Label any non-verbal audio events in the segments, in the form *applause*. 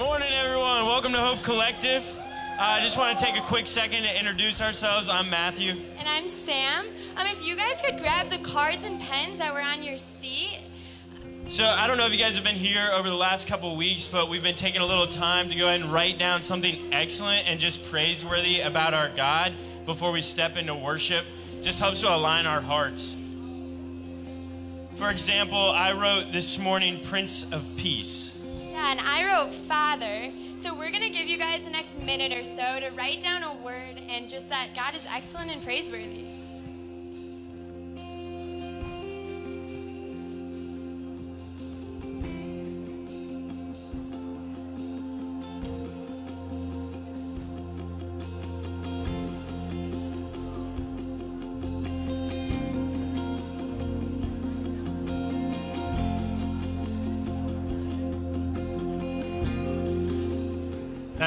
morning, everyone. Welcome to Hope Collective. Uh, I just want to take a quick second to introduce ourselves. I'm Matthew. And I'm Sam. Um, if you guys could grab the cards and pens that were on your seat. So, I don't know if you guys have been here over the last couple weeks, but we've been taking a little time to go ahead and write down something excellent and just praiseworthy about our God before we step into worship. Just helps to align our hearts. For example, I wrote this morning Prince of Peace. Yeah, and I wrote Father. So we're going to give you guys the next minute or so to write down a word and just that God is excellent and praiseworthy.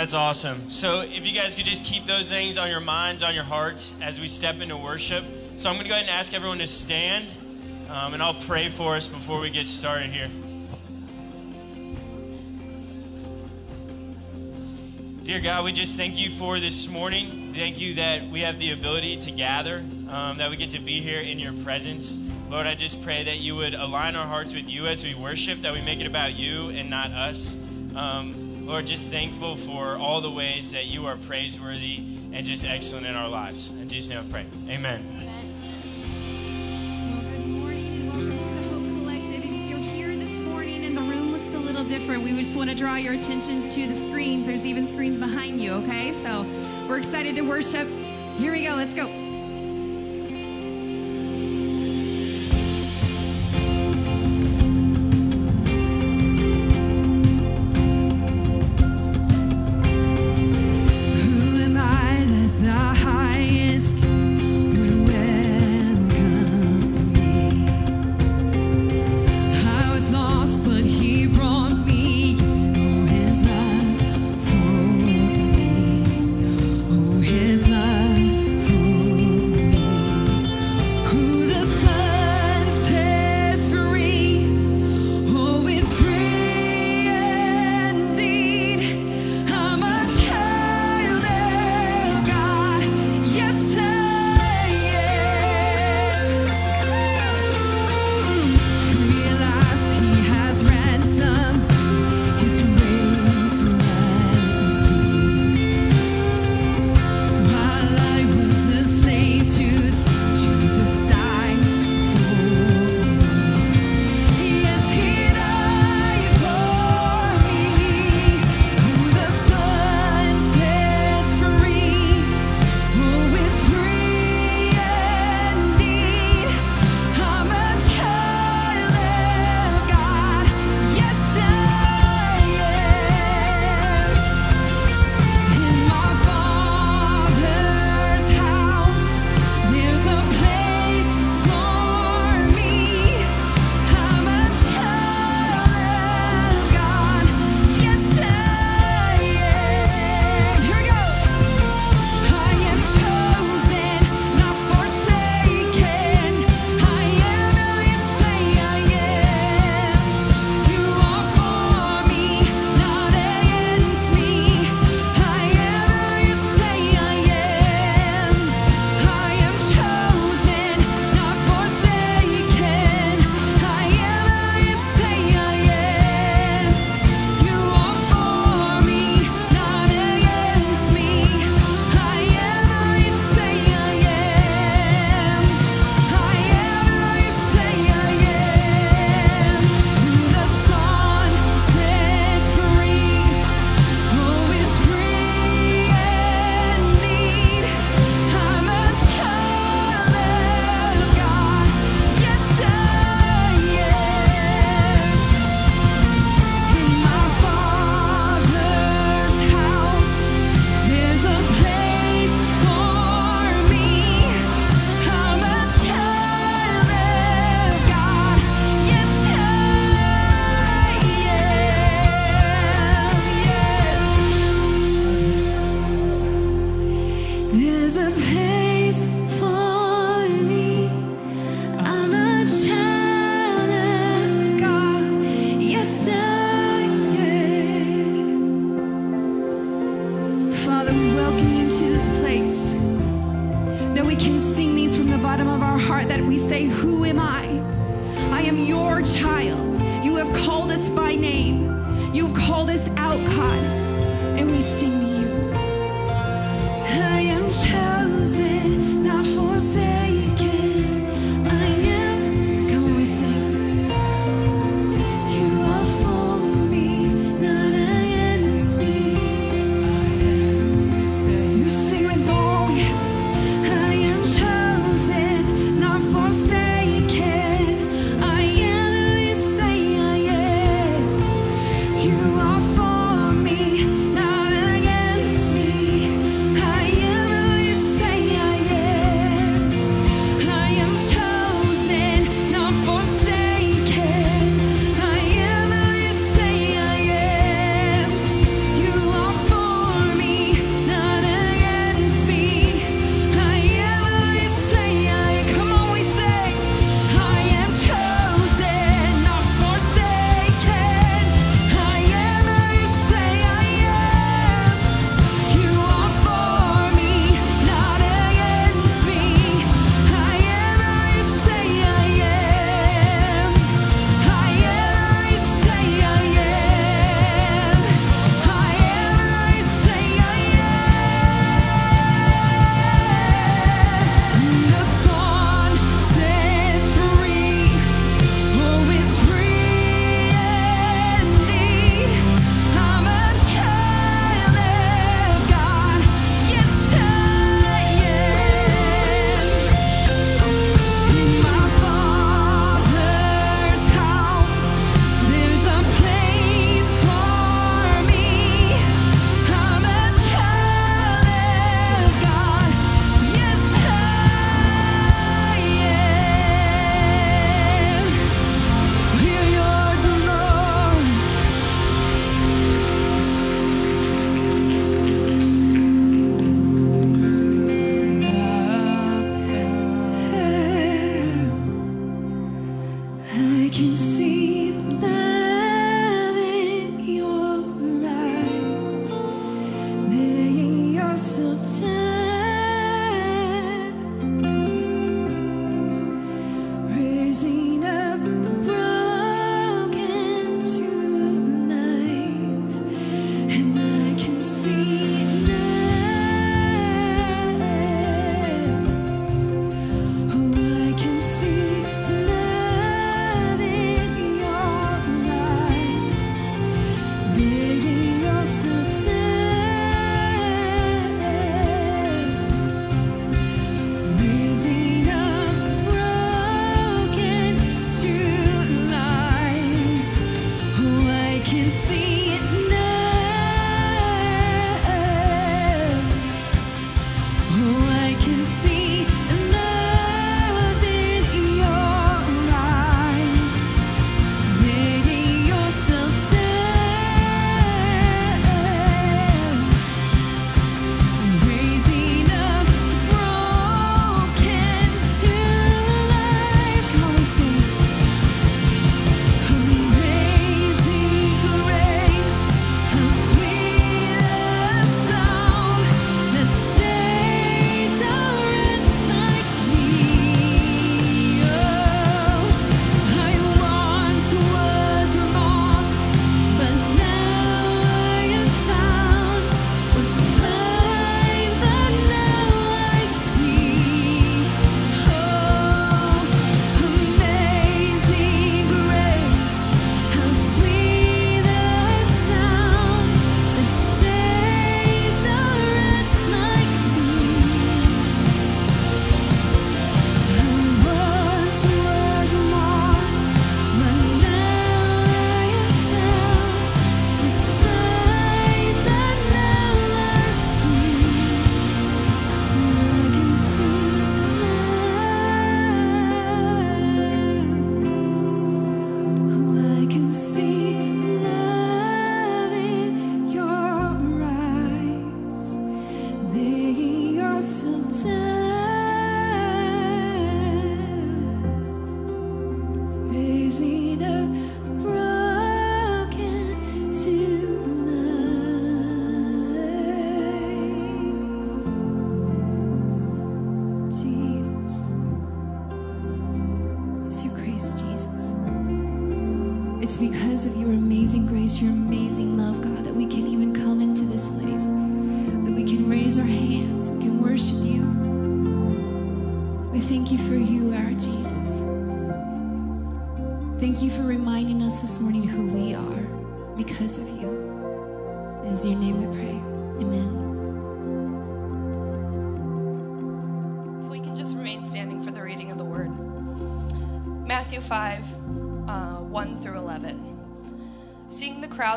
That's awesome. So, if you guys could just keep those things on your minds, on your hearts as we step into worship. So, I'm going to go ahead and ask everyone to stand, um, and I'll pray for us before we get started here. Dear God, we just thank you for this morning. Thank you that we have the ability to gather, um, that we get to be here in your presence. Lord, I just pray that you would align our hearts with you as we worship, that we make it about you and not us. Um, Lord, just thankful for all the ways that you are praiseworthy and just excellent in our lives. In Jesus' name I pray. Amen. Amen. Well, good morning and welcome to the Hope Collective. If you're here this morning and the room looks a little different, we just want to draw your attentions to the screens. There's even screens behind you, okay? So we're excited to worship. Here we go. Let's go.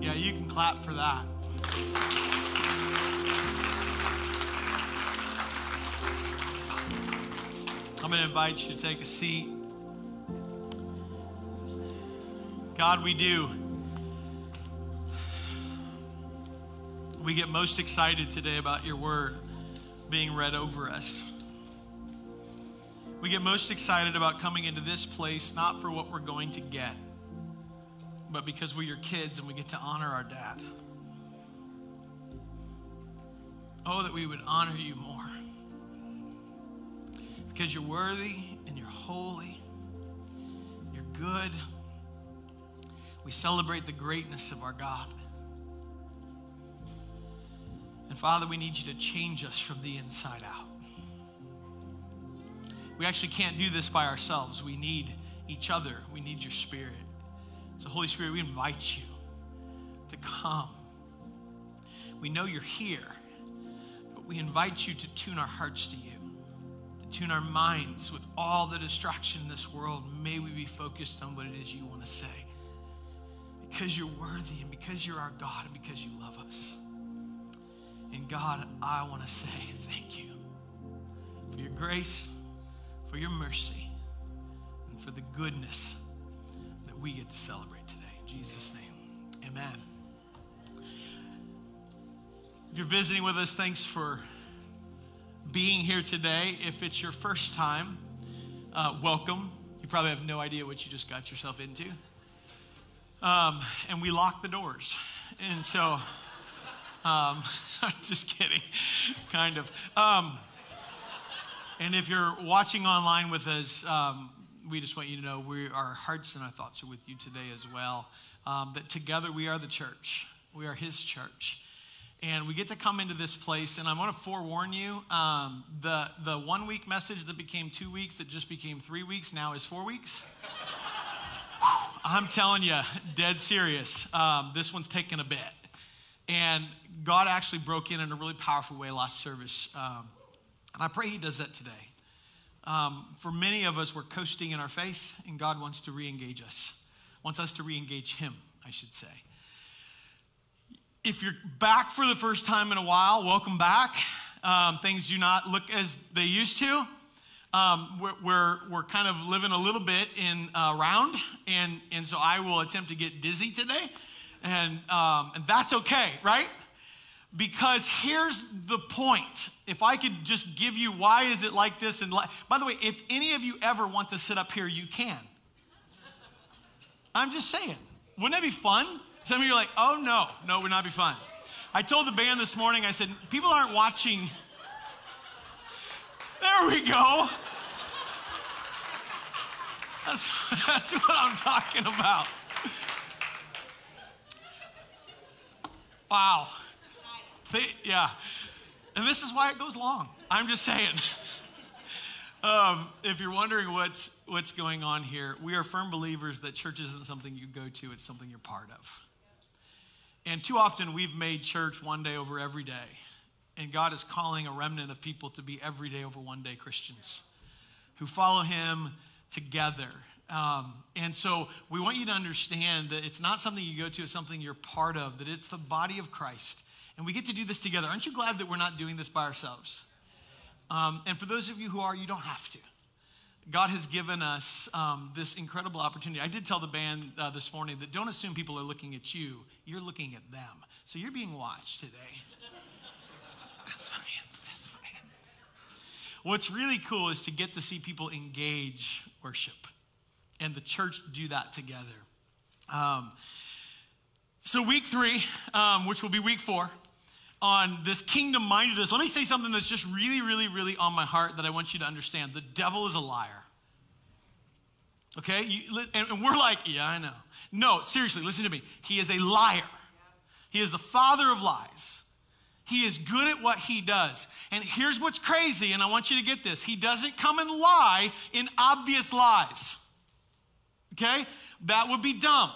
Yeah, you can clap for that. I'm going to invite you to take a seat. God, we do. We get most excited today about your word being read over us. We get most excited about coming into this place not for what we're going to get but because we're your kids and we get to honor our dad. Oh, that we would honor you more. Because you're worthy and you're holy, you're good. We celebrate the greatness of our God. And Father, we need you to change us from the inside out. We actually can't do this by ourselves. We need each other, we need your spirit. So, Holy Spirit, we invite you to come. We know you're here, but we invite you to tune our hearts to you, to tune our minds with all the distraction in this world. May we be focused on what it is you want to say. Because you're worthy, and because you're our God, and because you love us. And God, I want to say thank you for your grace, for your mercy, and for the goodness we get to celebrate today. In Jesus' name, amen. If you're visiting with us, thanks for being here today. If it's your first time, uh, welcome. You probably have no idea what you just got yourself into. Um, and we lock the doors. And so, um, *laughs* I'm just kidding, kind of. Um, and if you're watching online with us, um, we just want you to know we, our hearts and our thoughts are with you today as well. Um, that together we are the church, we are His church. And we get to come into this place, and I want to forewarn you um, the, the one week message that became two weeks, that just became three weeks, now is four weeks. I'm telling you, dead serious. Um, this one's taken a bit. And God actually broke in in a really powerful way last service. Um, and I pray He does that today. Um, for many of us, we're coasting in our faith, and God wants to re engage us, wants us to re engage Him, I should say. If you're back for the first time in a while, welcome back. Um, things do not look as they used to. Um, we're, we're, we're, kind of living a little bit in uh, round, and, and so I will attempt to get dizzy today, and, um, and that's okay, right? Because here's the point. If I could just give you why is it like this, and by the way, if any of you ever want to sit up here, you can. I'm just saying, wouldn't that be fun? Some of you are like, oh no, no, it would not be fun. I told the band this morning, I said, people aren't watching. There we go. That's, *laughs* that's what I'm talking about. Wow. They, yeah. And this is why it goes long. I'm just saying. *laughs* um, if you're wondering what's, what's going on here, we are firm believers that church isn't something you go to, it's something you're part of. And too often we've made church one day over every day. And God is calling a remnant of people to be every day over one day Christians who follow Him together. Um, and so we want you to understand that it's not something you go to, it's something you're part of, that it's the body of Christ. And we get to do this together. Aren't you glad that we're not doing this by ourselves? Um, and for those of you who are, you don't have to. God has given us um, this incredible opportunity. I did tell the band uh, this morning that don't assume people are looking at you, you're looking at them. So you're being watched today. *laughs* That's fine. That's fine. What's really cool is to get to see people engage worship and the church do that together. Um, so, week three, um, which will be week four, on this kingdom mindedness, let me say something that's just really, really, really on my heart that I want you to understand. The devil is a liar. Okay? You, and we're like, yeah, I know. No, seriously, listen to me. He is a liar, he is the father of lies. He is good at what he does. And here's what's crazy, and I want you to get this. He doesn't come and lie in obvious lies. Okay? That would be dumb.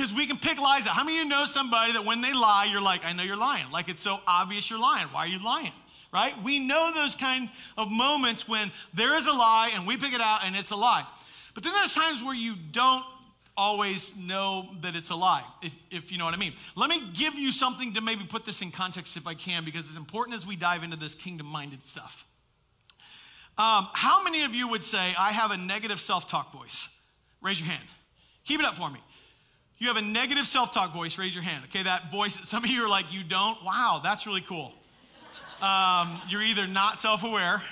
Because we can pick lies out. How many of you know somebody that when they lie, you're like, I know you're lying? Like it's so obvious you're lying. Why are you lying? Right? We know those kind of moments when there is a lie and we pick it out and it's a lie. But then there's times where you don't always know that it's a lie, if, if you know what I mean. Let me give you something to maybe put this in context if I can, because it's important as we dive into this kingdom minded stuff. Um, how many of you would say, I have a negative self talk voice? Raise your hand. Keep it up for me. You have a negative self talk voice, raise your hand. Okay, that voice, some of you are like, you don't? Wow, that's really cool. Um, you're either not self aware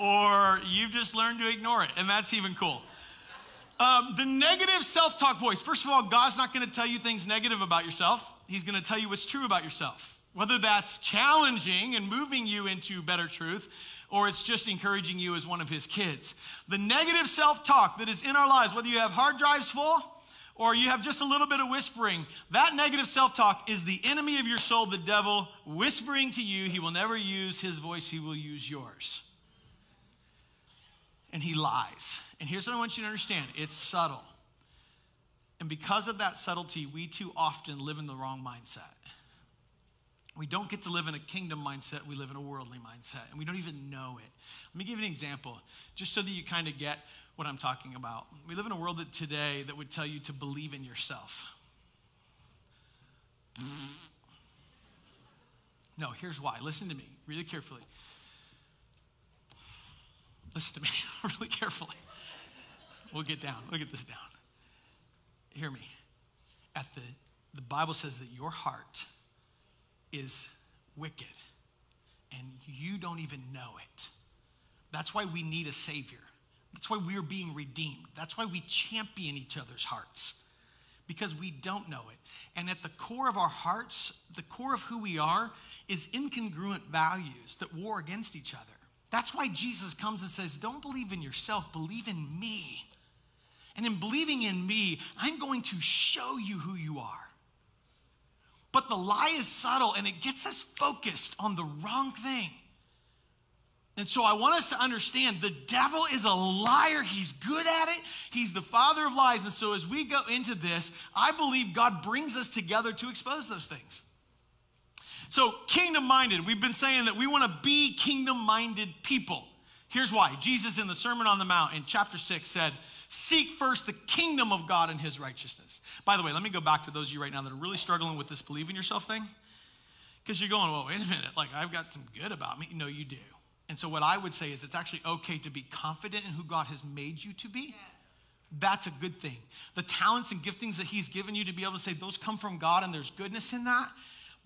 or you've just learned to ignore it, and that's even cool. Um, the negative self talk voice. First of all, God's not going to tell you things negative about yourself, He's going to tell you what's true about yourself. Whether that's challenging and moving you into better truth, or it's just encouraging you as one of his kids. The negative self talk that is in our lives, whether you have hard drives full or you have just a little bit of whispering, that negative self talk is the enemy of your soul, the devil, whispering to you. He will never use his voice, he will use yours. And he lies. And here's what I want you to understand it's subtle. And because of that subtlety, we too often live in the wrong mindset. We don't get to live in a kingdom mindset, we live in a worldly mindset, and we don't even know it. Let me give you an example, just so that you kind of get what I'm talking about. We live in a world that today that would tell you to believe in yourself. No, here's why. Listen to me really carefully. Listen to me *laughs* really carefully. We'll get down. We'll get this down. Hear me. At the the Bible says that your heart is wicked and you don't even know it. That's why we need a Savior. That's why we're being redeemed. That's why we champion each other's hearts because we don't know it. And at the core of our hearts, the core of who we are, is incongruent values that war against each other. That's why Jesus comes and says, Don't believe in yourself, believe in me. And in believing in me, I'm going to show you who you are. But the lie is subtle and it gets us focused on the wrong thing. And so I want us to understand the devil is a liar. He's good at it. He's the father of lies. And so as we go into this, I believe God brings us together to expose those things. So, kingdom minded, we've been saying that we want to be kingdom minded people. Here's why Jesus in the Sermon on the Mount in chapter 6 said, Seek first the kingdom of God and his righteousness. By the way, let me go back to those of you right now that are really struggling with this believe in yourself thing. Because you're going, well, wait a minute, like I've got some good about me. No, you do. And so, what I would say is it's actually okay to be confident in who God has made you to be. Yes. That's a good thing. The talents and giftings that He's given you to be able to say those come from God and there's goodness in that,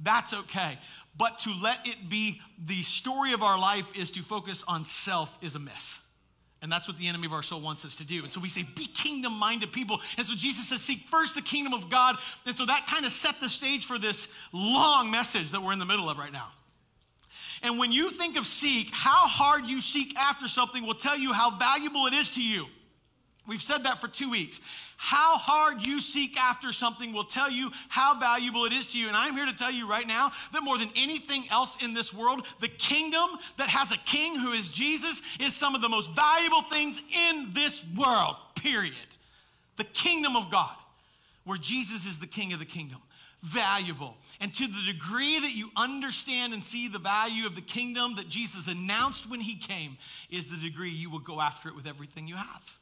that's okay. But to let it be the story of our life is to focus on self is a miss. And that's what the enemy of our soul wants us to do. And so we say, be kingdom minded people. And so Jesus says, seek first the kingdom of God. And so that kind of set the stage for this long message that we're in the middle of right now. And when you think of seek, how hard you seek after something will tell you how valuable it is to you. We've said that for two weeks. How hard you seek after something will tell you how valuable it is to you. And I'm here to tell you right now that more than anything else in this world, the kingdom that has a king who is Jesus is some of the most valuable things in this world, period. The kingdom of God. where Jesus is the king of the kingdom. Valuable. And to the degree that you understand and see the value of the kingdom that Jesus announced when he came, is the degree you will go after it with everything you have.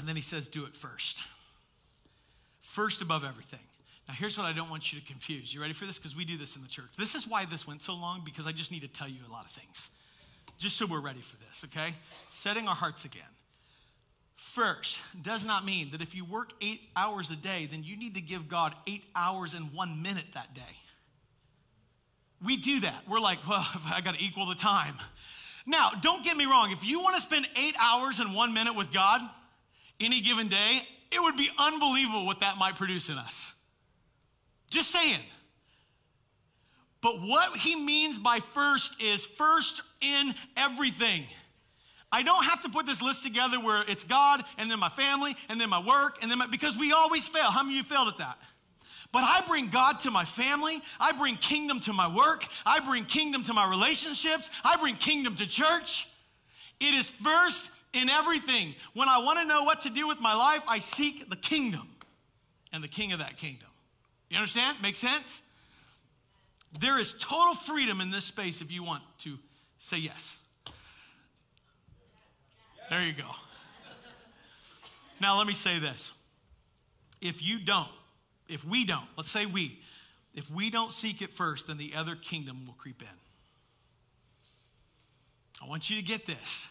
And then he says, do it first. First above everything. Now, here's what I don't want you to confuse. You ready for this? Because we do this in the church. This is why this went so long, because I just need to tell you a lot of things, just so we're ready for this, okay? Setting our hearts again. First does not mean that if you work eight hours a day, then you need to give God eight hours and one minute that day. We do that. We're like, well, *laughs* I got to equal the time. Now, don't get me wrong. If you want to spend eight hours and one minute with God any given day, it would be unbelievable what that might produce in us. Just saying. But what he means by first is first in everything. I don't have to put this list together where it's God and then my family and then my work and then my, because we always fail. How many of you failed at that? But I bring God to my family. I bring kingdom to my work. I bring kingdom to my relationships. I bring kingdom to church. It is first in everything. When I want to know what to do with my life, I seek the kingdom and the king of that kingdom. You understand? Make sense? There is total freedom in this space if you want to say yes. There you go. Now, let me say this. If you don't, if we don't, let's say we, if we don't seek it first, then the other kingdom will creep in. I want you to get this.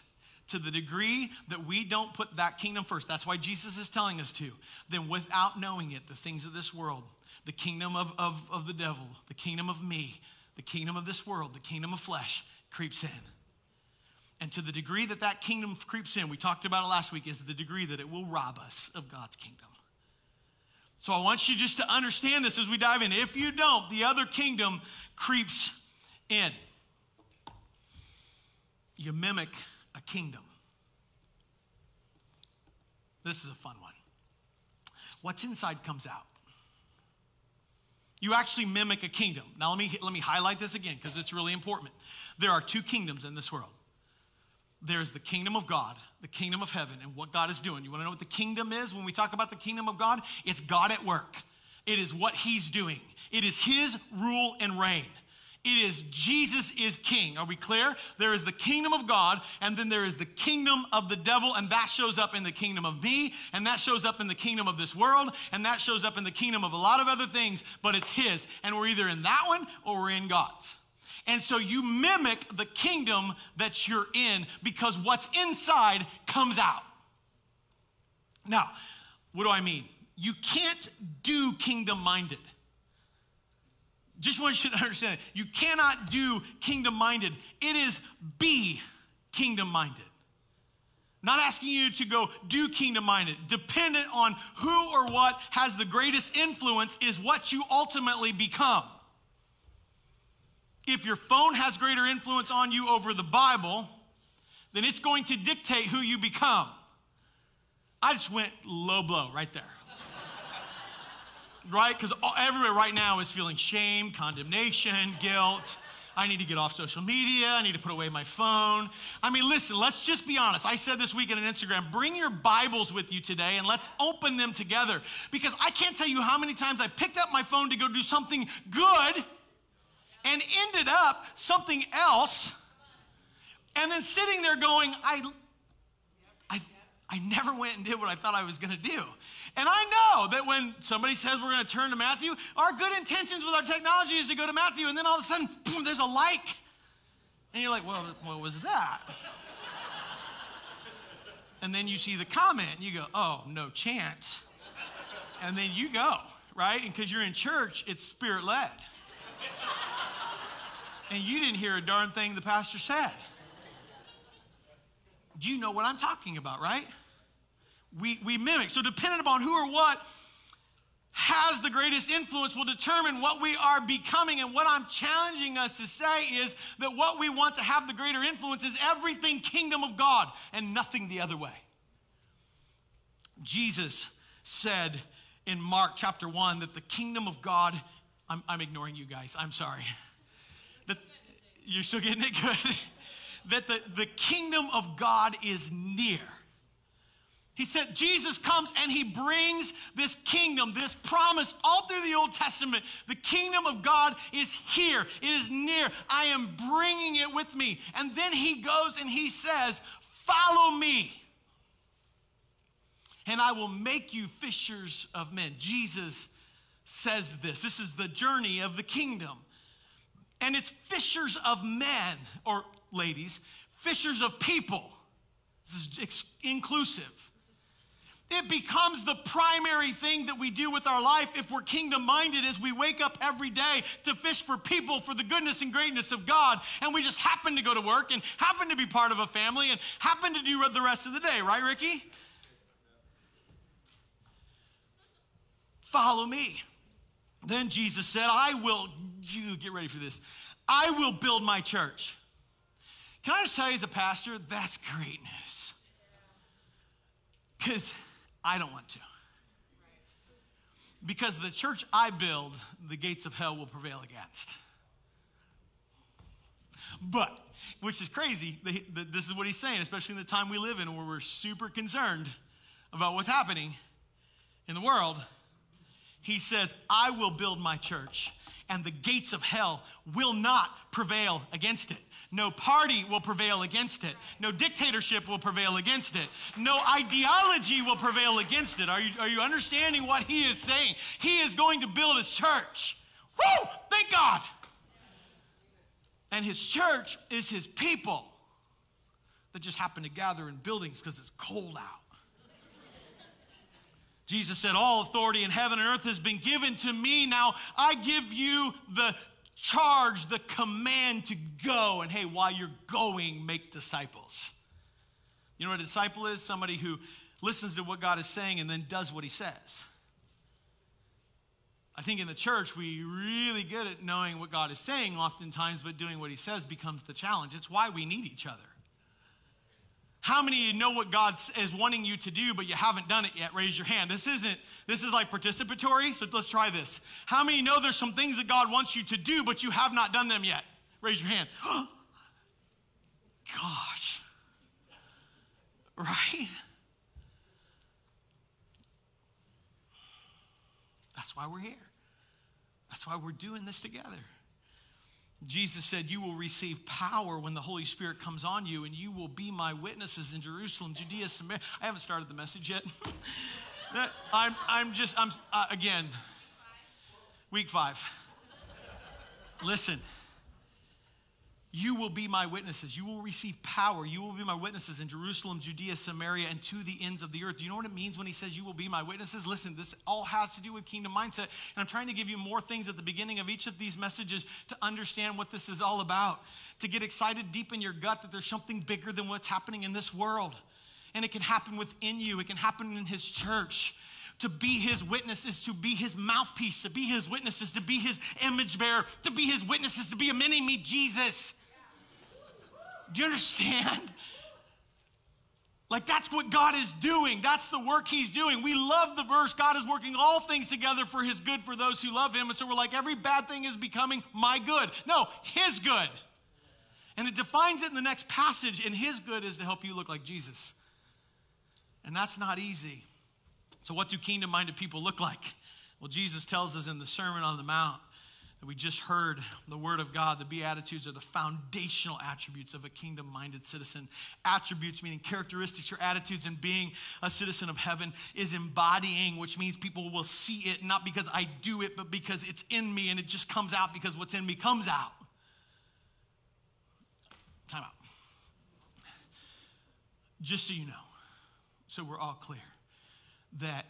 To the degree that we don't put that kingdom first, that's why Jesus is telling us to, then without knowing it, the things of this world, the kingdom of, of, of the devil, the kingdom of me, the kingdom of this world, the kingdom of flesh creeps in. And to the degree that that kingdom creeps in, we talked about it last week, is the degree that it will rob us of God's kingdom. So I want you just to understand this as we dive in. If you don't, the other kingdom creeps in. You mimic a kingdom. This is a fun one. What's inside comes out. You actually mimic a kingdom. Now, let me, let me highlight this again because it's really important. There are two kingdoms in this world there's the kingdom of God, the kingdom of heaven, and what God is doing. You want to know what the kingdom is? When we talk about the kingdom of God, it's God at work. It is what He's doing, it is His rule and reign. It is Jesus is king. Are we clear? There is the kingdom of God, and then there is the kingdom of the devil, and that shows up in the kingdom of me, and that shows up in the kingdom of this world, and that shows up in the kingdom of a lot of other things, but it's his. And we're either in that one or we're in God's. And so you mimic the kingdom that you're in because what's inside comes out. Now, what do I mean? You can't do kingdom minded. Just want you to understand it. You cannot do kingdom minded. It is be kingdom minded. Not asking you to go do kingdom minded. Dependent on who or what has the greatest influence is what you ultimately become. If your phone has greater influence on you over the Bible, then it's going to dictate who you become. I just went low blow right there. Right? Because everybody right now is feeling shame, condemnation, guilt. I need to get off social media. I need to put away my phone. I mean, listen, let's just be honest. I said this weekend on Instagram bring your Bibles with you today and let's open them together. Because I can't tell you how many times I picked up my phone to go do something good and ended up something else. And then sitting there going, I, I, never went and did what I thought I was going to do. And I know that when somebody says we're going to turn to Matthew, our good intentions with our technology is to go to Matthew, and then all of a sudden, boom, there's a like. And you're like, well, what was that? and then you see the comment, and you go, oh, no chance. And then you go, right? And because you're in church, it's spirit led and you didn't hear a darn thing the pastor said. Do you know what I'm talking about, right? We, we mimic. So, dependent upon who or what has the greatest influence will determine what we are becoming. And what I'm challenging us to say is that what we want to have the greater influence is everything kingdom of God and nothing the other way. Jesus said in Mark chapter 1 that the kingdom of God, I'm, I'm ignoring you guys, I'm sorry that you're still getting it good. *laughs* that the, the kingdom of God is near. He said, Jesus comes and he brings this kingdom, this promise all through the Old Testament. The kingdom of God is here, it is near. I am bringing it with me. And then he goes and he says, Follow me, and I will make you fishers of men. Jesus says this. This is the journey of the kingdom. And it's fishers of men, or ladies, fishers of people. This is inclusive. It becomes the primary thing that we do with our life if we're kingdom minded as we wake up every day to fish for people for the goodness and greatness of God. And we just happen to go to work and happen to be part of a family and happen to do the rest of the day, right, Ricky? Follow me. Then Jesus said, I will, get ready for this, I will build my church. Can I just tell you as a pastor, that's great news. Because I don't want to. Because the church I build, the gates of hell will prevail against. But, which is crazy, the, this is what he's saying, especially in the time we live in where we're super concerned about what's happening in the world. He says, I will build my church, and the gates of hell will not prevail against it. No party will prevail against it. No dictatorship will prevail against it. No ideology will prevail against it. Are you, are you understanding what he is saying? He is going to build his church. Woo! Thank God. And his church is his people that just happen to gather in buildings because it's cold out. Jesus said, All authority in heaven and earth has been given to me. Now I give you the charge, the command to go. And hey, while you're going, make disciples. You know what a disciple is? Somebody who listens to what God is saying and then does what he says. I think in the church, we really good at knowing what God is saying oftentimes, but doing what he says becomes the challenge. It's why we need each other. How many of you know what God is wanting you to do, but you haven't done it yet? Raise your hand. This isn't, this is like participatory, so let's try this. How many know there's some things that God wants you to do, but you have not done them yet? Raise your hand. *gasps* Gosh. Right? That's why we're here. That's why we're doing this together. Jesus said, You will receive power when the Holy Spirit comes on you, and you will be my witnesses in Jerusalem, Judea, Samaria. I haven't started the message yet. *laughs* I'm, I'm just, I'm, uh, again, week five. Listen. You will be my witnesses. You will receive power. You will be my witnesses in Jerusalem, Judea, Samaria, and to the ends of the earth. Do you know what it means when he says you will be my witnesses? Listen, this all has to do with kingdom mindset. And I'm trying to give you more things at the beginning of each of these messages to understand what this is all about, to get excited deep in your gut that there's something bigger than what's happening in this world. And it can happen within you, it can happen in his church to be his witness is to be his mouthpiece, to be his witnesses, to be his image bearer, to be his witnesses, to be a mini me Jesus. Do you understand? *laughs* Like that's what God is doing. That's the work He's doing. We love the verse God is working all things together for His good for those who love Him. And so we're like, every bad thing is becoming my good. No, His good. And it defines it in the next passage. And His good is to help you look like Jesus. And that's not easy. So, what do kingdom minded people look like? Well, Jesus tells us in the Sermon on the Mount that we just heard the word of God, the Beatitudes are the foundational attributes of a kingdom minded citizen. Attributes, meaning characteristics or attitudes, and being a citizen of heaven is embodying, which means people will see it not because I do it, but because it's in me and it just comes out because what's in me comes out. Time out. Just so you know, so we're all clear, that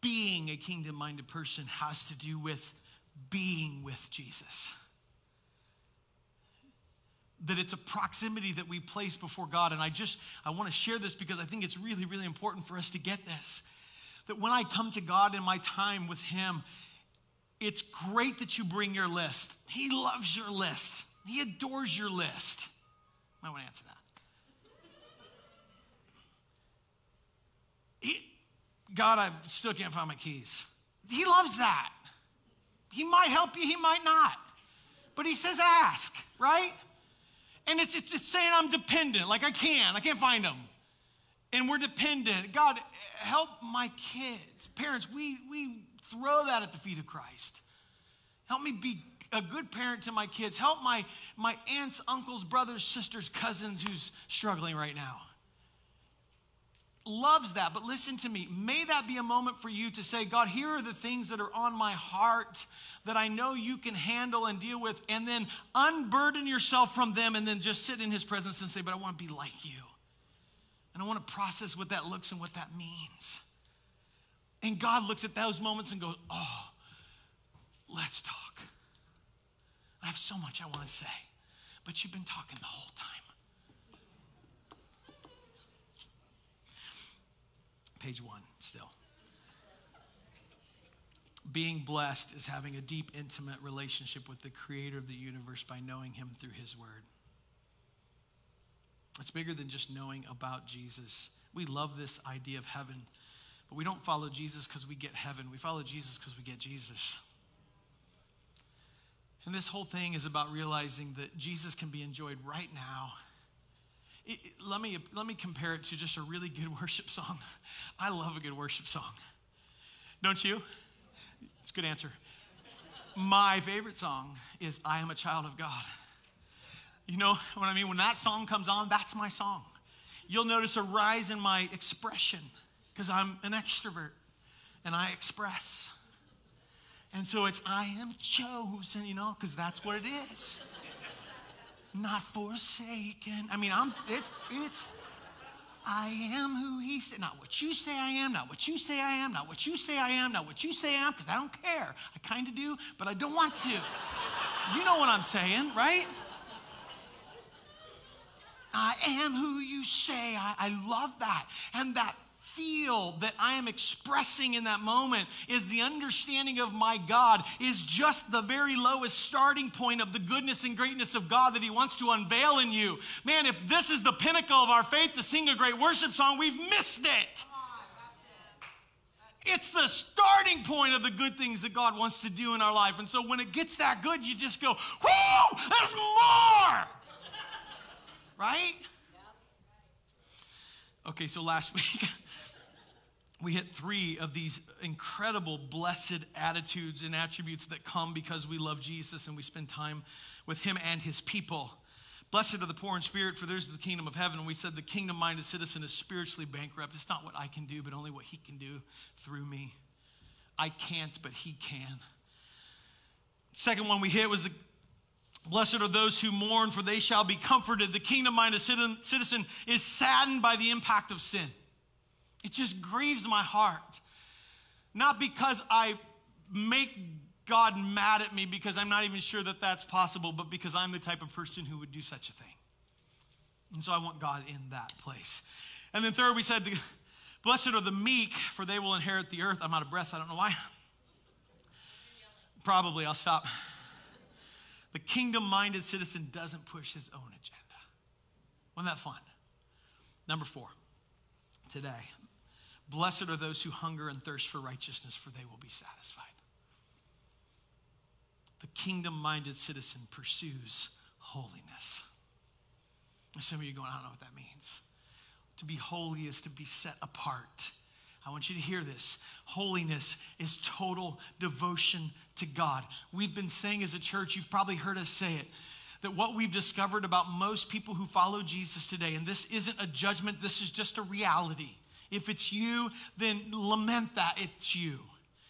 being a kingdom minded person has to do with being with Jesus. That it's a proximity that we place before God. And I just, I want to share this because I think it's really, really important for us to get this. That when I come to God in my time with Him, it's great that you bring your list. He loves your list, He adores your list. I want to answer that. He, God, I still can't find my keys. He loves that. He might help you, he might not. But he says ask, right? And it's, it's, saying I'm dependent, like I can, I can't find them. and we're dependent. God, help my kids. Parents, we, we throw that at the feet of Christ. Help me be a good parent to my kids. Help my, my aunts, uncles, brothers, sisters, cousins who's struggling right now. Loves that, but listen to me. May that be a moment for you to say, God, here are the things that are on my heart that I know you can handle and deal with, and then unburden yourself from them and then just sit in his presence and say, But I want to be like you. And I want to process what that looks and what that means. And God looks at those moments and goes, Oh, let's talk. I have so much I want to say, but you've been talking the whole time. Page one, still. Being blessed is having a deep, intimate relationship with the creator of the universe by knowing him through his word. It's bigger than just knowing about Jesus. We love this idea of heaven, but we don't follow Jesus because we get heaven. We follow Jesus because we get Jesus. And this whole thing is about realizing that Jesus can be enjoyed right now. Let, me, let me compare it to just a really good *laughs* worship song. I love a good worship song. Don't you? It's a good answer. My favorite song is I Am a Child of God. You know what I mean? When that song comes on, that's my song. You'll notice a rise in my expression because I'm an extrovert and I express. And so it's, I am chosen, you know, because that's what it is. Not forsaken. I mean, I'm, it's, it's, I am who he said. Not what you say I am, not what you say I am, not what you say I am, not what you say I am, because I don't care. I kind of do, but I don't want to. You know what I'm saying, right? I am who you say. I, I love that. And that feel that I am expressing in that moment is the understanding of my God is just the very lowest starting point of the goodness and greatness of God that He wants to unveil in you. Man, if this is the pinnacle of our faith to sing a great worship song, we've missed it. It's the starting point of the good things that God wants to do in our life. And so when it gets that good, you just go, whoo, there's more. right? Okay, so last *laughs* week we hit three of these incredible blessed attitudes and attributes that come because we love Jesus and we spend time with him and his people. Blessed are the poor in spirit, for theirs is the kingdom of heaven. We said the kingdom minded citizen is spiritually bankrupt. It's not what I can do, but only what he can do through me. I can't, but he can. Second one we hit was the Blessed are those who mourn, for they shall be comforted. The kingdom minded citizen is saddened by the impact of sin. It just grieves my heart. Not because I make God mad at me because I'm not even sure that that's possible, but because I'm the type of person who would do such a thing. And so I want God in that place. And then third, we said, Blessed are the meek, for they will inherit the earth. I'm out of breath. I don't know why. Probably I'll stop. The kingdom minded citizen doesn't push his own agenda. Wasn't that fun? Number four, today, Blessed are those who hunger and thirst for righteousness, for they will be satisfied. The kingdom minded citizen pursues holiness. some of you are going, I don't know what that means. To be holy is to be set apart. I want you to hear this. Holiness is total devotion to God. We've been saying as a church, you've probably heard us say it, that what we've discovered about most people who follow Jesus today, and this isn't a judgment, this is just a reality if it's you, then lament that it's you.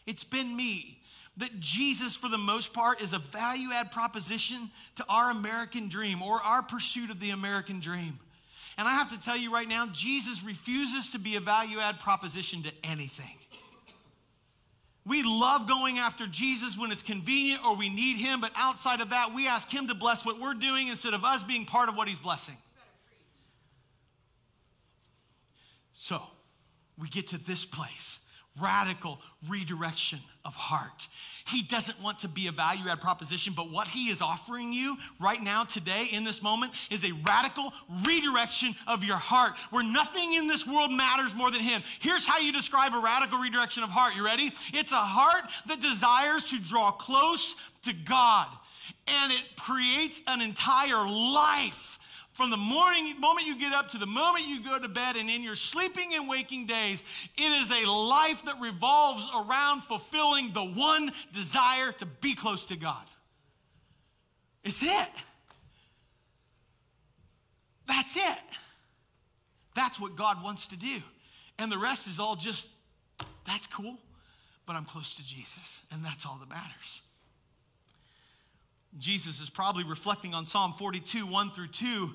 It's been me. That Jesus, for the most part, is a value add proposition to our American dream or our pursuit of the American dream. And I have to tell you right now, Jesus refuses to be a value add proposition to anything. We love going after Jesus when it's convenient or we need him, but outside of that, we ask him to bless what we're doing instead of us being part of what he's blessing. So, we get to this place radical redirection of heart. He doesn't want to be a value add proposition, but what he is offering you right now, today, in this moment, is a radical redirection of your heart where nothing in this world matters more than him. Here's how you describe a radical redirection of heart. You ready? It's a heart that desires to draw close to God, and it creates an entire life From the morning moment you get up to the moment you go to bed and in your sleeping and waking days, it is a life that revolves around fulfilling the one desire to be close to God. It's it. That's it. That's what God wants to do. And the rest is all just, that's cool, but I'm close to Jesus, and that's all that matters. Jesus is probably reflecting on Psalm 42, 1 through 2,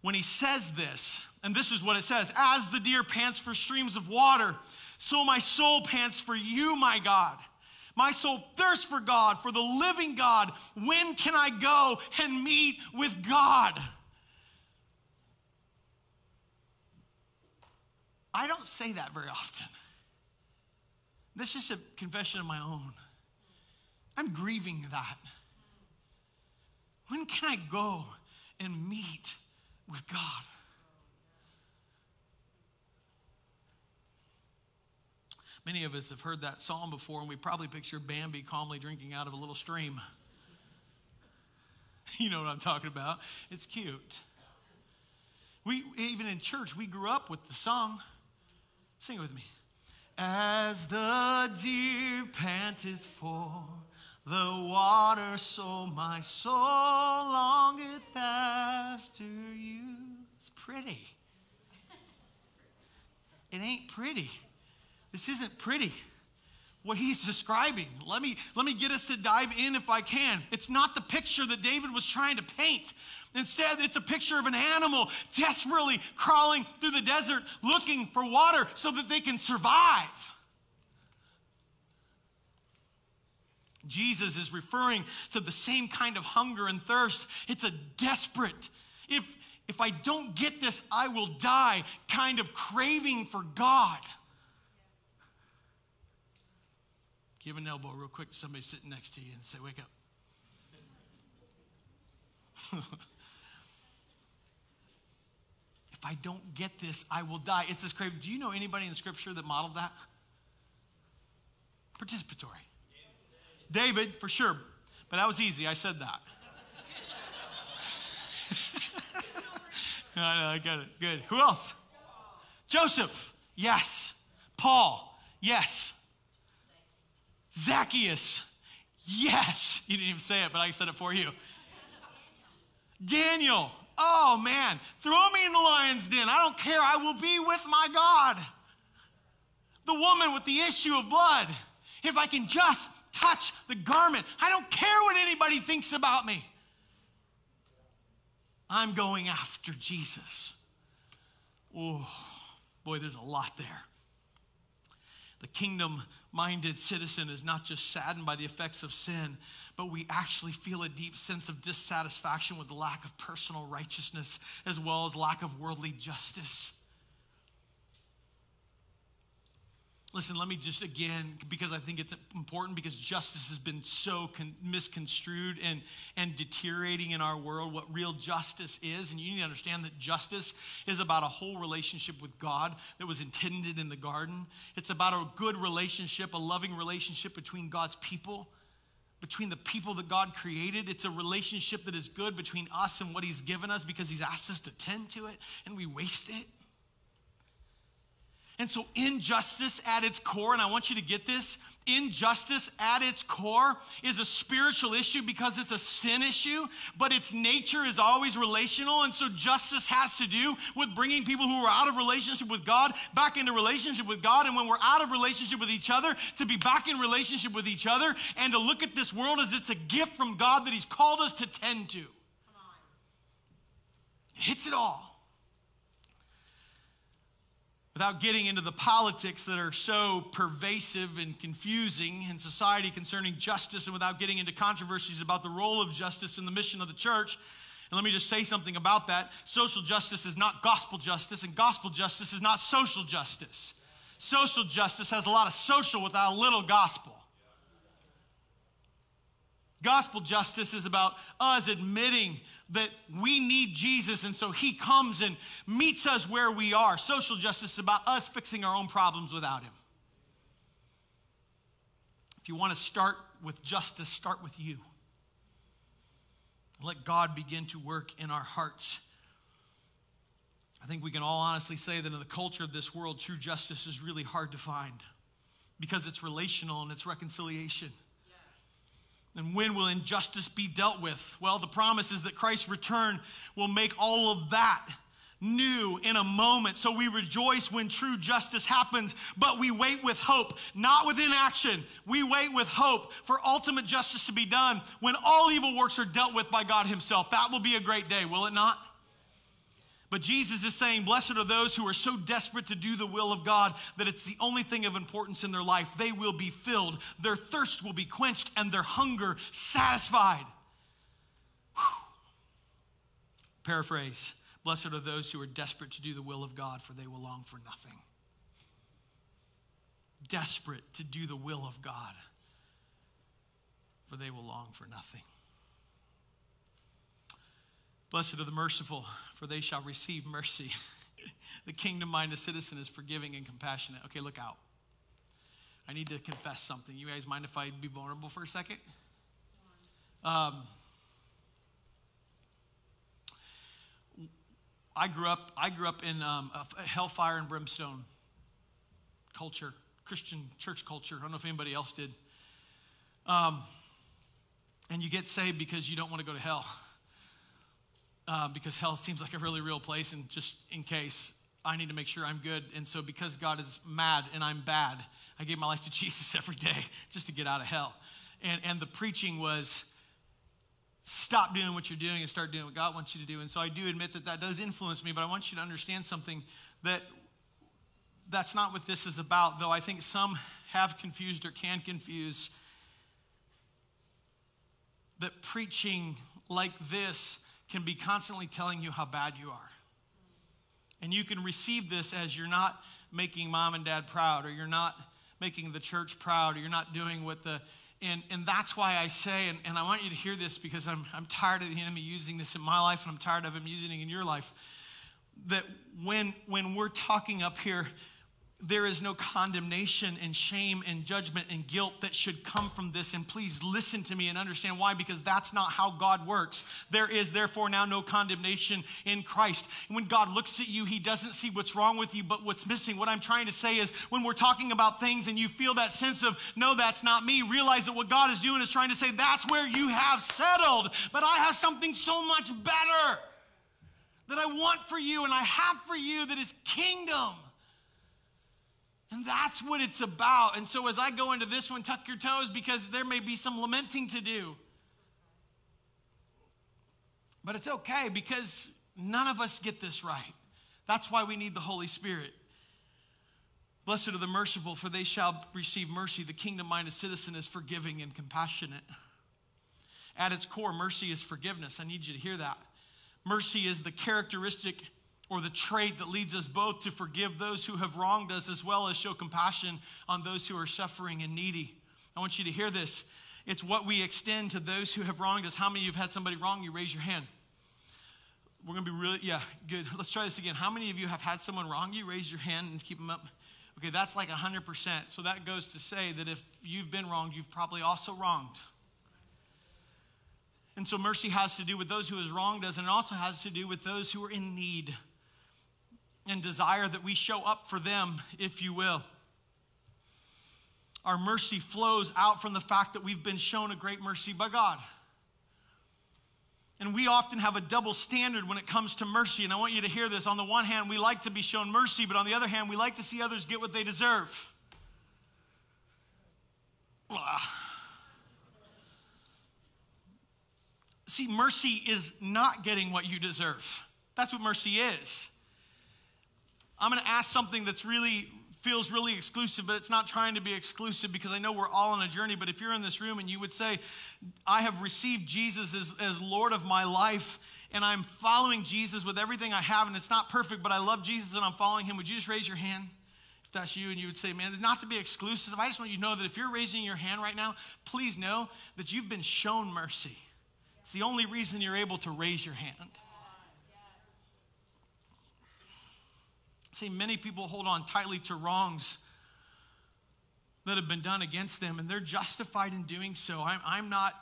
when he says this. And this is what it says As the deer pants for streams of water, so my soul pants for you, my God. My soul thirsts for God, for the living God. When can I go and meet with God? I don't say that very often. This is a confession of my own. I'm grieving that. When can I go and meet with God? Many of us have heard that psalm before, and we probably picture Bambi calmly drinking out of a little stream. *laughs* You know what I'm talking about. It's cute. We, even in church, we grew up with the song. Sing it with me. As the deer panteth for the water, so my soul longeth after you. It's pretty. It ain't pretty. This isn't pretty. What he's describing. Let me, let me get us to dive in if I can. It's not the picture that David was trying to paint. Instead, it's a picture of an animal desperately crawling through the desert looking for water so that they can survive. Jesus is referring to the same kind of hunger and thirst. It's a desperate, if, if I don't get this, I will die kind of craving for God. Give an elbow real quick to somebody sitting next to you and say, Wake up. *laughs* if I don't get this, I will die. It's this craving. Do you know anybody in scripture that modeled that? Participatory. David, for sure. But that was easy. I said that. *laughs* I got it. Good. Who else? Joseph. Yes. Paul. Yes. Zacchaeus. Yes. *laughs* You didn't even say it, but I said it for you. Daniel. Oh man, throw me in the lion's den. I don't care. I will be with my God. The woman with the issue of blood. If I can just touch the garment, I don't care what anybody thinks about me. I'm going after Jesus. Oh, boy, there's a lot there. The kingdom minded citizen is not just saddened by the effects of sin, but we actually feel a deep sense of dissatisfaction with the lack of personal righteousness as well as lack of worldly justice. Listen, let me just again, because I think it's important, because justice has been so con- misconstrued and, and deteriorating in our world, what real justice is. And you need to understand that justice is about a whole relationship with God that was intended in the garden. It's about a good relationship, a loving relationship between God's people, between the people that God created. It's a relationship that is good between us and what He's given us because He's asked us to tend to it and we waste it. And so, injustice at its core, and I want you to get this injustice at its core is a spiritual issue because it's a sin issue, but its nature is always relational. And so, justice has to do with bringing people who are out of relationship with God back into relationship with God. And when we're out of relationship with each other, to be back in relationship with each other and to look at this world as it's a gift from God that He's called us to tend to. It hits it all without getting into the politics that are so pervasive and confusing in society concerning justice and without getting into controversies about the role of justice in the mission of the church. And let me just say something about that. Social justice is not gospel justice, and gospel justice is not social justice. Social justice has a lot of social without a little gospel. Gospel justice is about us admitting that we need Jesus, and so he comes and meets us where we are. Social justice is about us fixing our own problems without him. If you want to start with justice, start with you. Let God begin to work in our hearts. I think we can all honestly say that in the culture of this world, true justice is really hard to find because it's relational and it's reconciliation. And when will injustice be dealt with? Well, the promise is that Christ's return will make all of that new in a moment. So we rejoice when true justice happens, but we wait with hope, not with inaction. We wait with hope for ultimate justice to be done when all evil works are dealt with by God Himself. That will be a great day, will it not? But Jesus is saying, Blessed are those who are so desperate to do the will of God that it's the only thing of importance in their life. They will be filled, their thirst will be quenched, and their hunger satisfied. Paraphrase Blessed are those who are desperate to do the will of God, for they will long for nothing. Desperate to do the will of God, for they will long for nothing. Blessed are the merciful, for they shall receive mercy. *laughs* the kingdom minded citizen is forgiving and compassionate. Okay, look out. I need to confess something. You guys mind if I be vulnerable for a second? Um, I grew up. I grew up in um, hellfire and brimstone culture, Christian church culture. I don't know if anybody else did. Um, and you get saved because you don't want to go to hell *laughs* uh, because hell seems like a really real place. And just in case, I need to make sure I'm good. And so, because God is mad and I'm bad, I gave my life to *laughs* Jesus every day just to get out of hell. And, and the preaching was stop doing what you're doing and start doing what God wants you to do. And so, I do admit that that does influence me, but I want you to understand something that that's not what this is about, though I think some have confused or can confuse that preaching like this can be constantly telling you how bad you are. And you can receive this as you're not making mom and dad proud, or you're not making the church proud, or you're not doing what the and, and that's why I say, and, and I want you to hear this because I'm, I'm tired of the enemy using this in my life and I'm tired of him using it in your life. That when, when we're talking up here, there is no condemnation and shame and judgment and guilt that should come from this. And please listen to me and understand why, because that's not how God works. There is therefore now no condemnation in Christ. And when God looks at you, he doesn't see what's wrong with you, but what's missing. What I'm trying to say is when we're talking about things and you feel that sense of, no, that's not me, realize that what God is doing is trying to say, that's where you have settled. But I have something so much better that I want for you and I have for you that is kingdom. And that's what it's about. And so as I go into this one, tuck your toes because there may be some lamenting to do. But it's okay because none of us get this right. That's why we need the Holy Spirit. Blessed are the merciful, for they shall receive mercy. The kingdom minded citizen is forgiving and compassionate. At its core, mercy is forgiveness. I need you to hear that. Mercy is the characteristic or the trait that leads us both to forgive those who have wronged us as well as show compassion on those who are suffering and needy. I want you to hear this. It's what we extend to those who have wronged us. How many of you have had somebody wrong you? Raise your hand. We're going to be really, yeah, good. Let's try this again. How many of you have had someone wrong you? Raise your hand and keep them up. Okay, that's like 100%. So that goes to say that if you've been wronged, you've probably also wronged. And so mercy has to do with those who has wronged us, and it also has to do with those who are in need and desire that we show up for them, if you will. Our mercy flows out from the fact that we've been shown a great mercy by God. And we often have a double standard when it comes to mercy. And I want you to hear this. On the one hand, we like to be shown mercy, but on the other hand, we like to see others get what they deserve. See, mercy is not getting what you deserve. That's what mercy is. I'm going to ask something that's really feels really exclusive, but it's not trying to be exclusive because I know we're all on a journey. But if you're in this room and you would say, I have received Jesus as, as Lord of my life, and I'm following Jesus with everything I have, and it's not perfect, but I love Jesus and I'm following him, would you just raise your hand? If that's you, and you would say, Man, not to be exclusive, I just want you to know that if you're raising your hand right now, please know that you've been shown mercy. It's the only reason you're able to raise your hand. See, many people hold on tightly to wrongs that have been done against them, and they're justified in doing so. I'm, I'm not,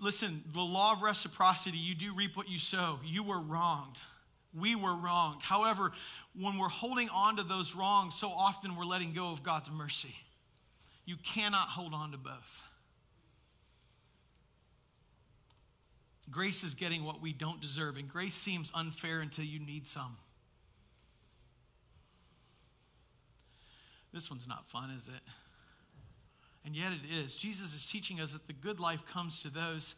listen, the law of reciprocity, you do reap what you sow. You were wronged. We were wronged. However, when we're holding on to those wrongs, so often we're letting go of God's mercy. You cannot hold on to both. Grace is getting what we don't deserve, and grace seems unfair until you need some. This one's not fun, is it? And yet it is. Jesus is teaching us that the good life comes to those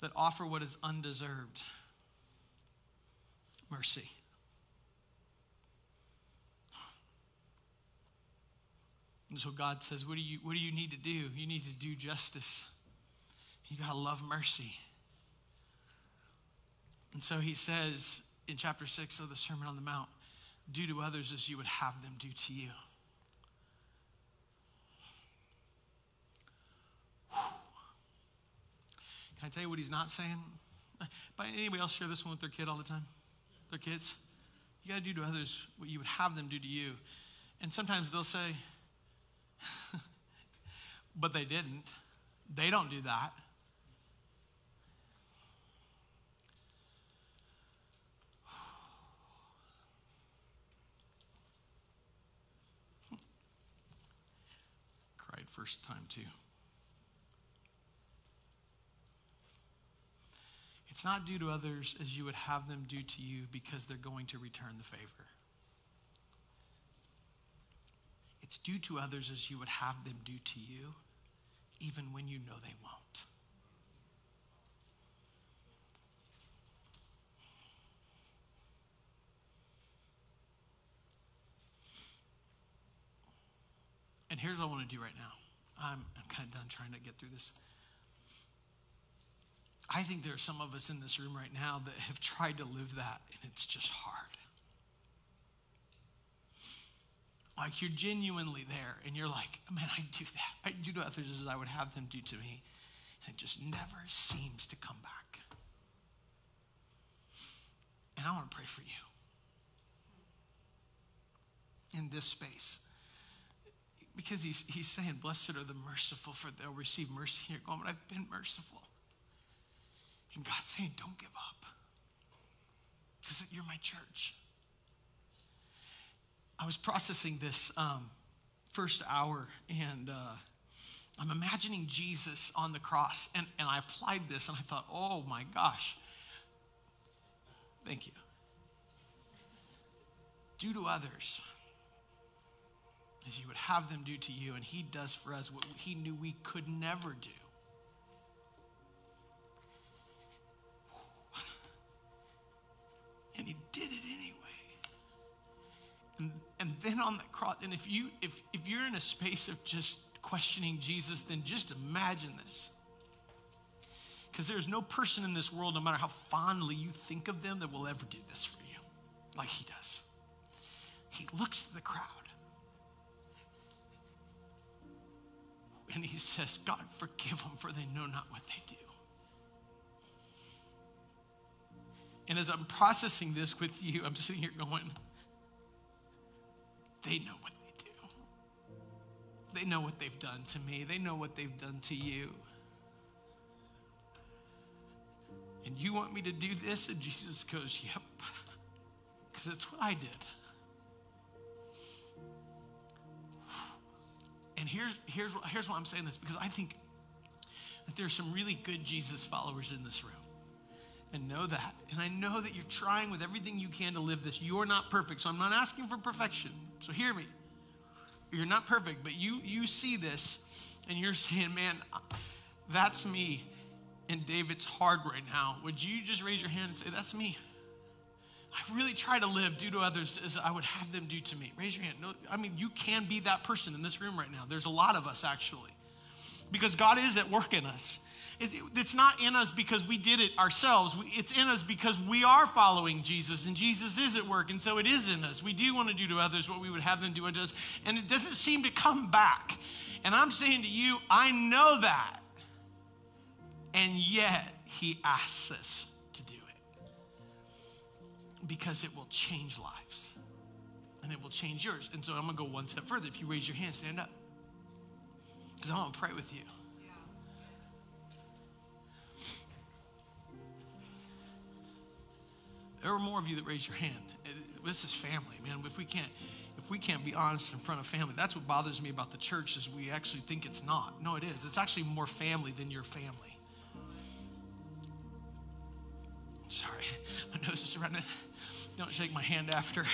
that offer what is undeserved mercy. And so God says, what do you, what do you need to do? You need to do justice. You got to love mercy. And so he says in chapter 6 of the Sermon on the Mount, do to others as you would have them do to you. Can I tell you what he's not saying? By anybody else share this one with their kid all the time? Their kids? You got to do to others what you would have them do to you. And sometimes they'll say, *laughs* but they didn't. They don't do that. *sighs* Cried first time too. It's not do to others as you would have them do to you because they're going to return the favor. It's do to others as you would have them do to you, even when you know they won't. And here's what I want to do right now. I'm, I'm kind of done trying to get through this. I think there are some of us in this room right now that have tried to live that, and it's just hard. Like you're genuinely there, and you're like, man, I do that. I do to others as I would have them do to me. And it just never seems to come back. And I want to pray for you in this space. Because he's, he's saying, Blessed are the merciful, for they'll receive mercy. And you're going, but I've been merciful. And God's saying, don't give up. Because you're my church. I was processing this um, first hour, and uh, I'm imagining Jesus on the cross. And, and I applied this, and I thought, oh my gosh. Thank you. Do to others as you would have them do to you. And he does for us what he knew we could never do. Did it anyway. And, and then on the cross, and if you if if you're in a space of just questioning Jesus, then just imagine this. Because there's no person in this world, no matter how fondly you think of them, that will ever do this for you like he does. He looks to the crowd and he says, God, forgive them, for they know not what they do. And as I'm processing this with you, I'm sitting here going, they know what they do. They know what they've done to me, they know what they've done to you. And you want me to do this? And Jesus goes, Yep, because it's what I did. And here's, here's, here's why I'm saying this because I think that there's some really good Jesus followers in this room and know that. And I know that you're trying with everything you can to live this. You're not perfect, so I'm not asking for perfection. So hear me. You're not perfect, but you you see this and you're *laughs* saying, "Man, that's me." And David's hard right now. Would you just raise your hand and say, "That's me"? I really try to live, do to others as I would have them do to me. Raise your hand. No, I mean, you can be that person in this room right now. There's a lot of us actually, because God is at work in us. It's not in us because we did it ourselves. It's in us because we are following Jesus and Jesus is at work. And so it is in us. We do want to do to others what we would have them do unto us. And it doesn't seem to come back. And I'm saying to you, I know that. And yet he asks us to do it because it will change lives and it will change yours. And so I'm going to go one step further. If you raise your hand, stand up because I want to pray with you. There were more of you that raised your hand. This is family, man. If we can't, if we can't be honest in front of family, that's what bothers me about the church is we actually think it's not. No, it is. It's actually more family than your family. Sorry, *laughs* my nose is running. Don't shake my hand after. *laughs*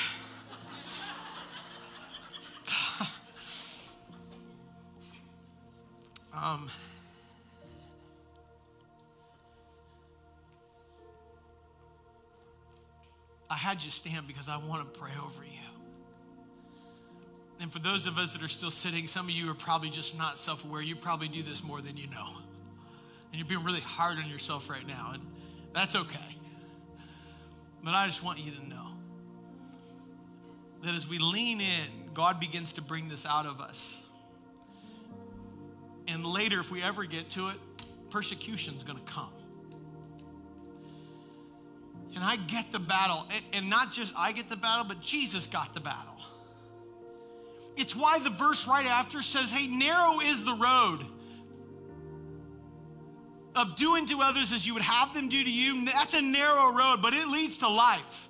um, I had you stand because I want to pray over you. And for those of us that are still sitting, some of you are probably just not self aware. You probably do this more than you know. And you're being really hard on yourself right now, and that's okay. But I just want you to know that as we lean in, God begins to bring this out of us. And later, if we ever get to it, persecution's going to come. And I get the battle. And not just I get the battle, but Jesus got the battle. It's why the verse right after says, Hey, narrow is the road of doing to others as you would have them do to you. That's a narrow road, but it leads to life.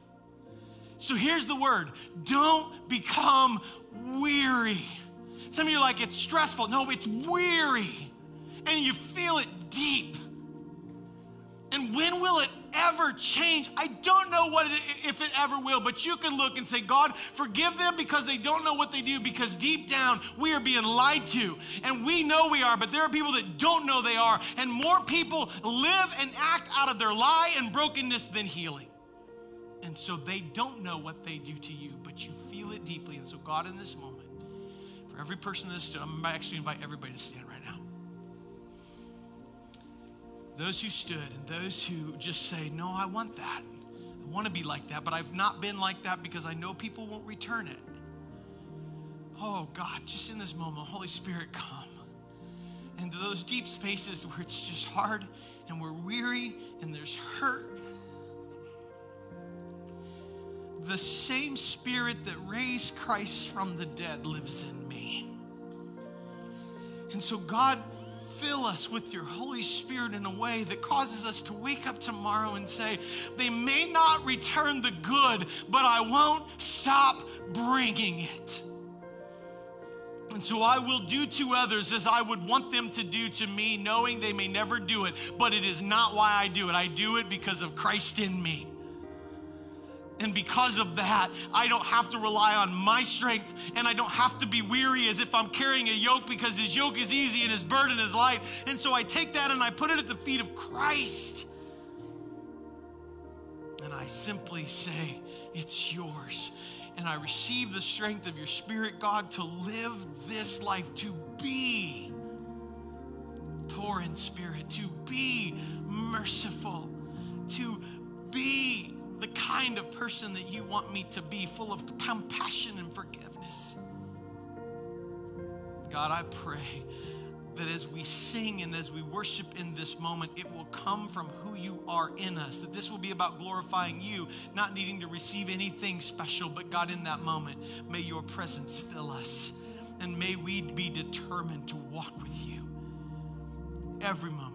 So here's the word don't become weary. Some of you are like, it's stressful. No, it's weary. And you feel it deep. And when will it ever change? I don't know what it, if it ever will, but you can look and say, God, forgive them because they don't know what they do, because deep down we are being lied to. And we know we are, but there are people that don't know they are. And more people live and act out of their lie and brokenness than healing. And so they don't know what they do to you, but you feel it deeply. And so, God, in this moment, for every person that stood, I'm actually invite everybody to stand right now. Those who stood and those who just say, No, I want that. I want to be like that, but I've not been like that because I know people won't return it. Oh, God, just in this moment, Holy Spirit, come into those deep spaces where it's just hard and we're weary and there's hurt the same spirit that raised Christ from the dead lives in me. And so, God, fill us with your Holy Spirit in a way that causes us to wake up tomorrow and say, They may not return the good, but I won't stop bringing it. And so I will do to others as I would want them to do to me, knowing they may never do it, but it is not why I do it. I do it because of Christ in me. And because of that, I don't have to rely on my strength and I don't have to be weary as if I'm carrying a yoke because his yoke is easy and his burden is light. And so I take that and I put it at the feet of Christ. And I simply say, It's yours. And I receive the strength of your Spirit, God, to live this life, to be poor in spirit, to be merciful, to be the kind of person that you want me to be, full of compassion and forgiveness. God, I pray that as we sing and as we worship in this moment, it will come from who you are in us. That this will be about glorifying you, not needing to receive anything special, but God, in that moment, may your presence fill us. And may we be determined to walk with you every moment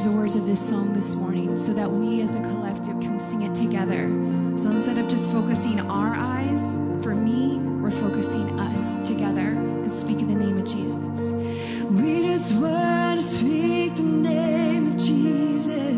We changed the words of this song this morning so that we as a collective can sing it together. So instead of just focusing our eyes, for me, we're focusing us together and speaking the name of Jesus. We just want to speak the name of Jesus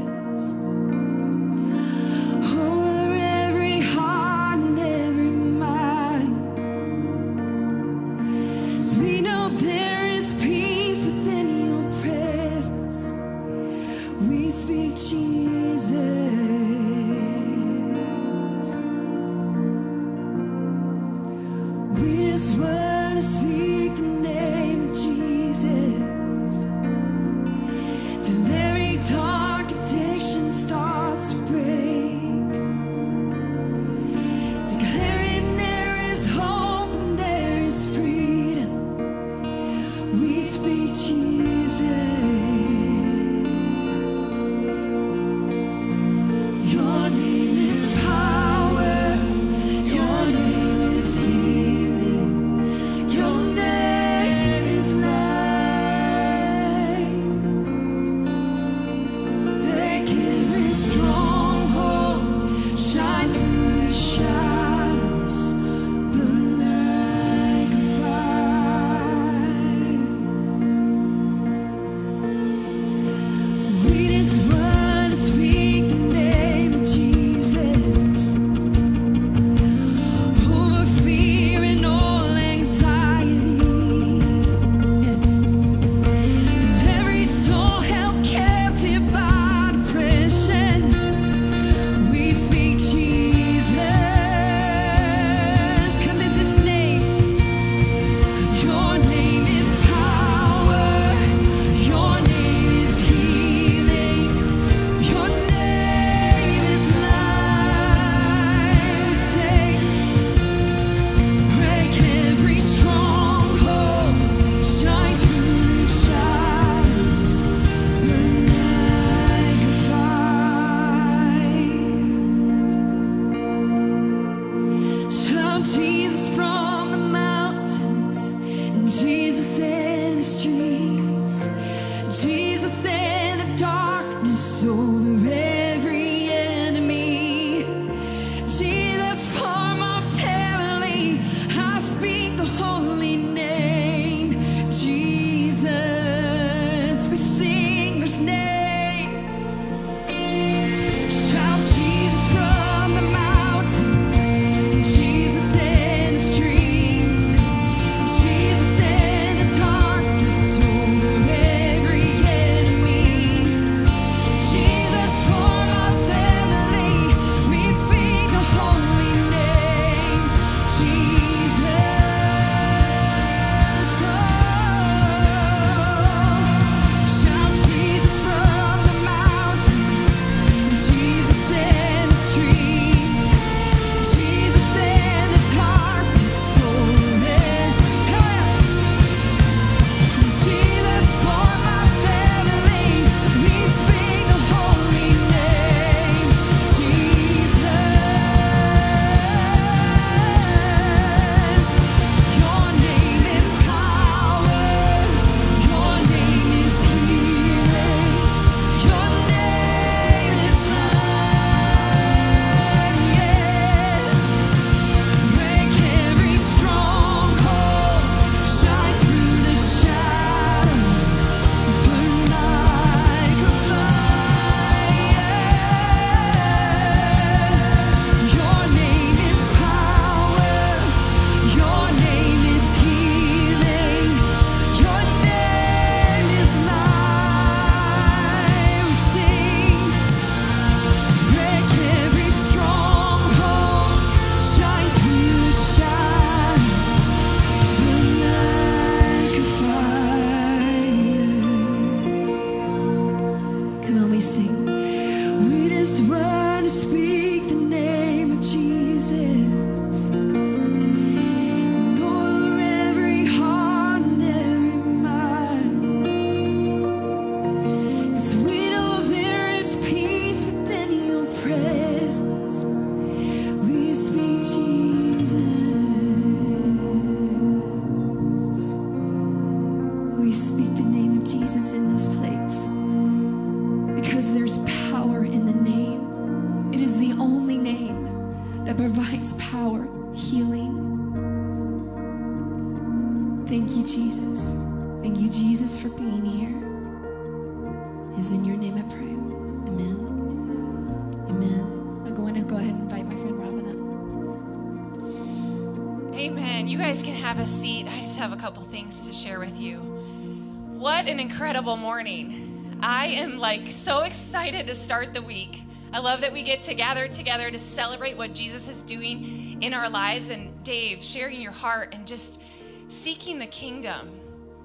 excited to start the week. I love that we get to gather together to celebrate what Jesus is doing in our lives. And Dave, sharing your heart and just seeking the kingdom.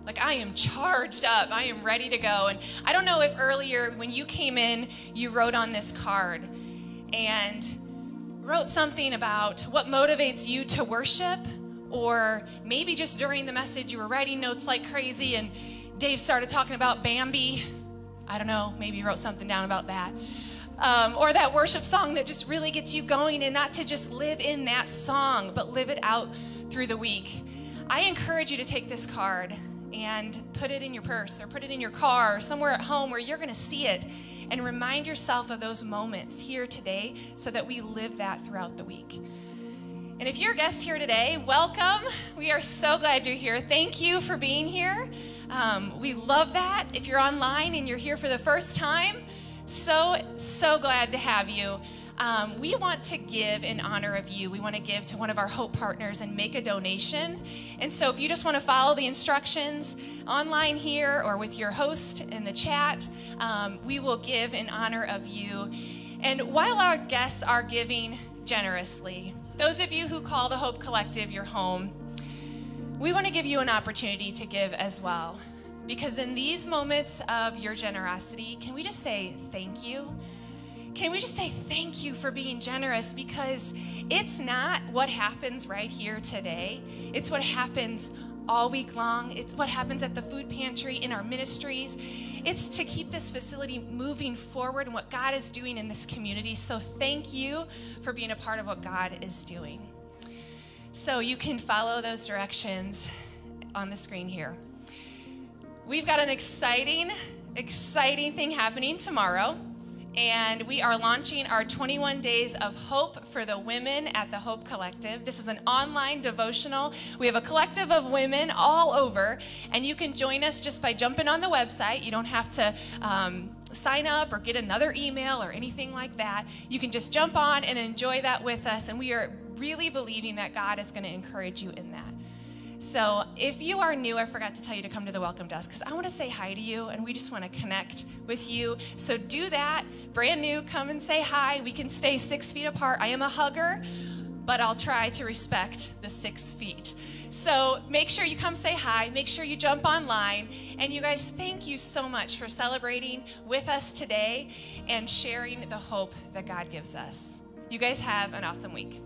Like, I am charged up. I am ready to go. And I don't know if earlier when you came in, you wrote on this card and wrote something about what motivates you to worship, or maybe just during the message you were writing notes like crazy and Dave started talking about Bambi. I don't know, maybe you wrote something down about that. Um, or that worship song that just really gets you going, and not to just live in that song, but live it out through the week. I encourage you to take this card and put it in your purse or put it in your car or somewhere at home where you're going to see it and remind yourself of those moments here today so that we live that throughout the week. And if you're a guest here today, welcome. We are so glad you're here. Thank you for being here. Um, we love that. If you're online and you're here for the first time, so, so glad to have you. Um, we want to give in honor of you. We want to give to one of our Hope partners and make a donation. And so, if you just want to follow the instructions online here or with your host in the chat, um, we will give in honor of you. And while our guests are giving generously, those of you who call the Hope Collective your home, we want to give you an opportunity to give as well. Because in these moments of your generosity, can we just say thank you? Can we just say thank you for being generous? Because it's not what happens right here today, it's what happens all week long. It's what happens at the food pantry in our ministries. It's to keep this facility moving forward and what God is doing in this community. So, thank you for being a part of what God is doing. So, you can follow those directions on the screen here. We've got an exciting, exciting thing happening tomorrow and we are launching our 21 Days of Hope for the Women at the Hope Collective. This is an online devotional. We have a collective of women all over, and you can join us just by jumping on the website. You don't have to. Um, sign up or get another email or anything like that. You can just jump on and enjoy that with us. And we are really believing that God is going to encourage you in that. So, if you are new, I forgot to tell you to come to the welcome desk because I want to say hi to you and we just want to connect with you. So, do that. Brand new, come and say hi. We can stay six feet apart. I am a hugger, but I'll try to respect the six feet. So, make sure you come say hi. Make sure you jump online. And, you guys, thank you so much for celebrating with us today and sharing the hope that God gives us. You guys have an awesome week.